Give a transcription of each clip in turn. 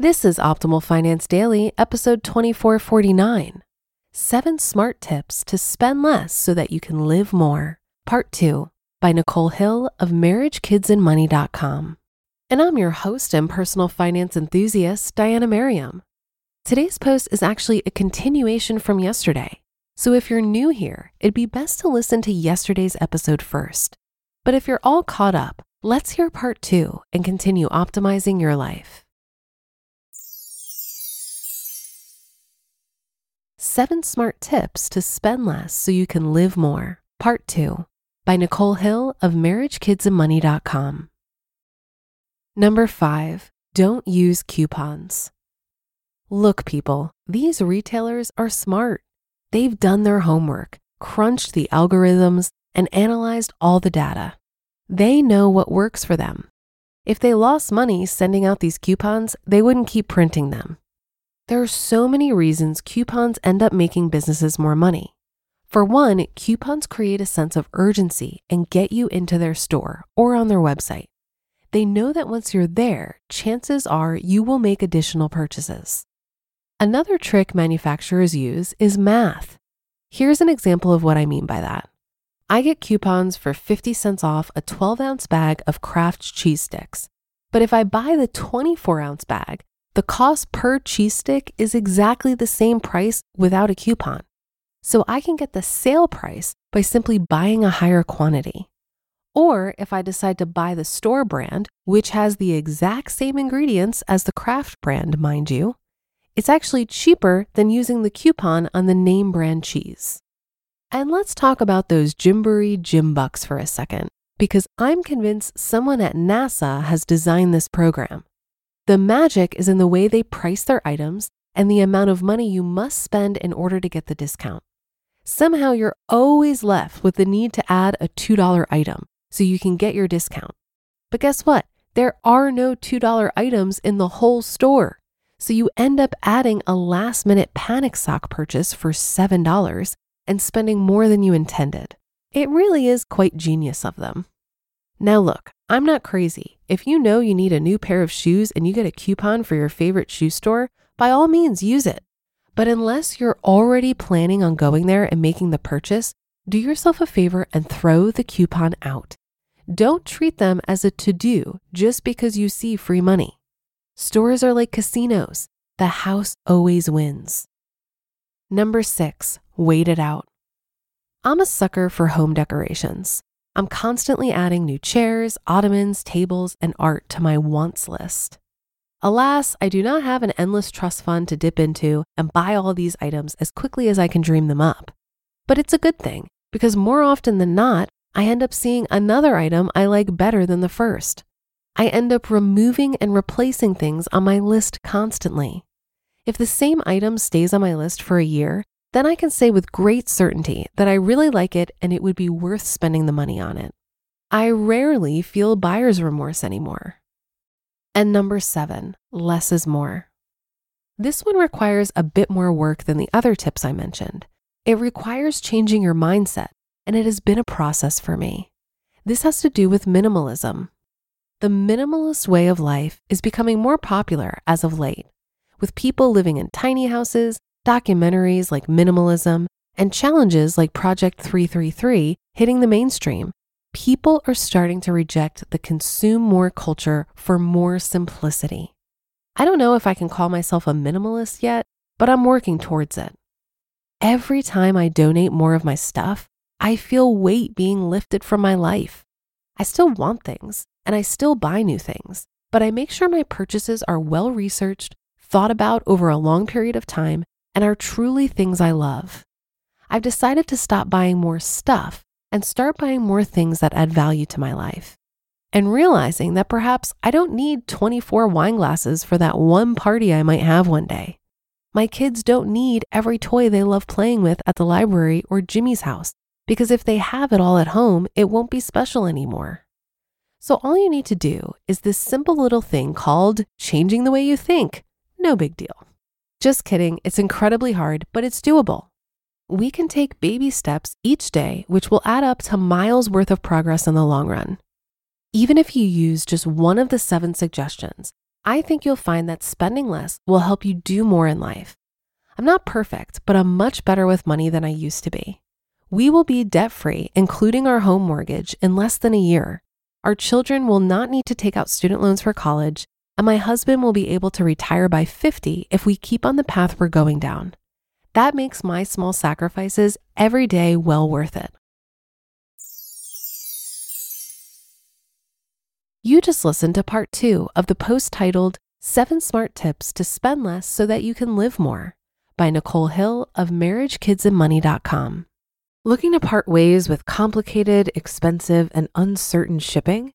This is Optimal Finance Daily, episode 2449 Seven Smart Tips to Spend Less So That You Can Live More, Part 2 by Nicole Hill of MarriageKidsAndMoney.com. And I'm your host and personal finance enthusiast, Diana Merriam. Today's post is actually a continuation from yesterday. So if you're new here, it'd be best to listen to yesterday's episode first. But if you're all caught up, let's hear part two and continue optimizing your life. Seven Smart Tips to Spend Less So You Can Live More, Part 2 by Nicole Hill of MarriageKidsAndMoney.com. Number 5. Don't use coupons. Look, people, these retailers are smart. They've done their homework, crunched the algorithms, and analyzed all the data. They know what works for them. If they lost money sending out these coupons, they wouldn't keep printing them. There are so many reasons coupons end up making businesses more money. For one, coupons create a sense of urgency and get you into their store or on their website. They know that once you're there, chances are you will make additional purchases. Another trick manufacturers use is math. Here's an example of what I mean by that. I get coupons for 50 cents off a 12 ounce bag of Kraft cheese sticks. But if I buy the 24 ounce bag, the cost per cheese stick is exactly the same price without a coupon. So I can get the sale price by simply buying a higher quantity. Or if I decide to buy the store brand, which has the exact same ingredients as the Kraft brand, mind you, it's actually cheaper than using the coupon on the name brand cheese. And let's talk about those Gymboree Gym Bucks for a second, because I'm convinced someone at NASA has designed this program. The magic is in the way they price their items and the amount of money you must spend in order to get the discount. Somehow you're always left with the need to add a $2 item so you can get your discount. But guess what? There are no $2 items in the whole store. So you end up adding a last minute panic sock purchase for $7 and spending more than you intended. It really is quite genius of them. Now, look, I'm not crazy. If you know you need a new pair of shoes and you get a coupon for your favorite shoe store, by all means use it. But unless you're already planning on going there and making the purchase, do yourself a favor and throw the coupon out. Don't treat them as a to do just because you see free money. Stores are like casinos, the house always wins. Number six, wait it out. I'm a sucker for home decorations. I'm constantly adding new chairs, ottomans, tables, and art to my wants list. Alas, I do not have an endless trust fund to dip into and buy all these items as quickly as I can dream them up. But it's a good thing because more often than not, I end up seeing another item I like better than the first. I end up removing and replacing things on my list constantly. If the same item stays on my list for a year, then I can say with great certainty that I really like it and it would be worth spending the money on it. I rarely feel buyer's remorse anymore. And number seven, less is more. This one requires a bit more work than the other tips I mentioned. It requires changing your mindset, and it has been a process for me. This has to do with minimalism. The minimalist way of life is becoming more popular as of late, with people living in tiny houses documentaries like Minimalism, and challenges like Project 333 hitting the mainstream, people are starting to reject the consume more culture for more simplicity. I don't know if I can call myself a minimalist yet, but I'm working towards it. Every time I donate more of my stuff, I feel weight being lifted from my life. I still want things and I still buy new things, but I make sure my purchases are well researched, thought about over a long period of time, and are truly things I love. I've decided to stop buying more stuff and start buying more things that add value to my life. And realizing that perhaps I don't need 24 wine glasses for that one party I might have one day. My kids don't need every toy they love playing with at the library or Jimmy's house because if they have it all at home, it won't be special anymore. So, all you need to do is this simple little thing called changing the way you think. No big deal. Just kidding, it's incredibly hard, but it's doable we can take baby steps each day, which will add up to miles worth of progress in the long run. Even if you use just one of the seven suggestions, I think you'll find that spending less will help you do more in life. I'm not perfect, but I'm much better with money than I used to be. We will be debt free, including our home mortgage, in less than a year. Our children will not need to take out student loans for college, and my husband will be able to retire by 50 if we keep on the path we're going down. That makes my small sacrifices every day well worth it. You just listened to part two of the post titled Seven Smart Tips to Spend Less So That You Can Live More by Nicole Hill of MarriageKidsAndMoney.com. Looking to part ways with complicated, expensive, and uncertain shipping?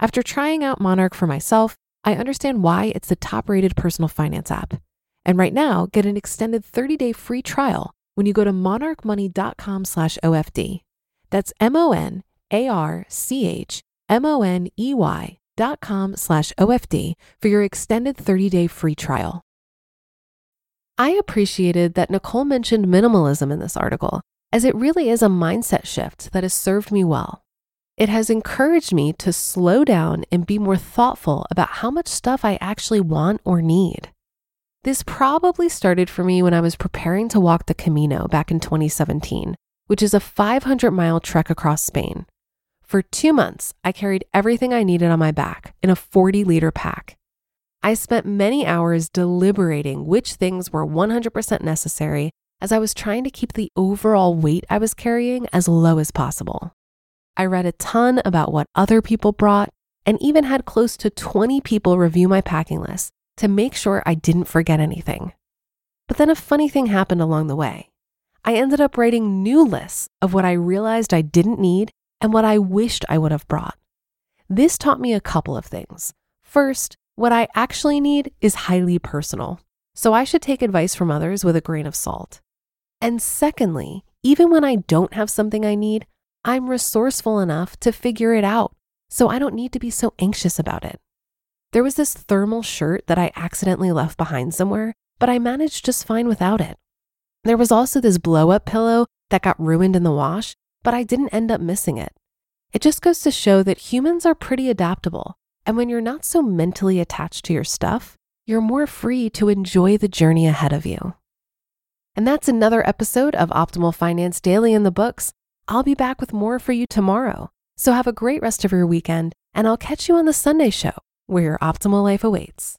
After trying out Monarch for myself, I understand why it's the top-rated personal finance app. And right now, get an extended 30-day free trial when you go to monarchmoney.com slash OFD. That's M-O-N-A-R-C-H-M-O-N-E-Y dot com slash OFD for your extended 30-day free trial. I appreciated that Nicole mentioned minimalism in this article, as it really is a mindset shift that has served me well. It has encouraged me to slow down and be more thoughtful about how much stuff I actually want or need. This probably started for me when I was preparing to walk the Camino back in 2017, which is a 500 mile trek across Spain. For two months, I carried everything I needed on my back in a 40 liter pack. I spent many hours deliberating which things were 100% necessary as I was trying to keep the overall weight I was carrying as low as possible. I read a ton about what other people brought and even had close to 20 people review my packing list to make sure I didn't forget anything. But then a funny thing happened along the way. I ended up writing new lists of what I realized I didn't need and what I wished I would have brought. This taught me a couple of things. First, what I actually need is highly personal, so I should take advice from others with a grain of salt. And secondly, even when I don't have something I need, I'm resourceful enough to figure it out, so I don't need to be so anxious about it. There was this thermal shirt that I accidentally left behind somewhere, but I managed just fine without it. There was also this blow up pillow that got ruined in the wash, but I didn't end up missing it. It just goes to show that humans are pretty adaptable. And when you're not so mentally attached to your stuff, you're more free to enjoy the journey ahead of you. And that's another episode of Optimal Finance Daily in the books. I'll be back with more for you tomorrow. So have a great rest of your weekend, and I'll catch you on the Sunday show where your optimal life awaits.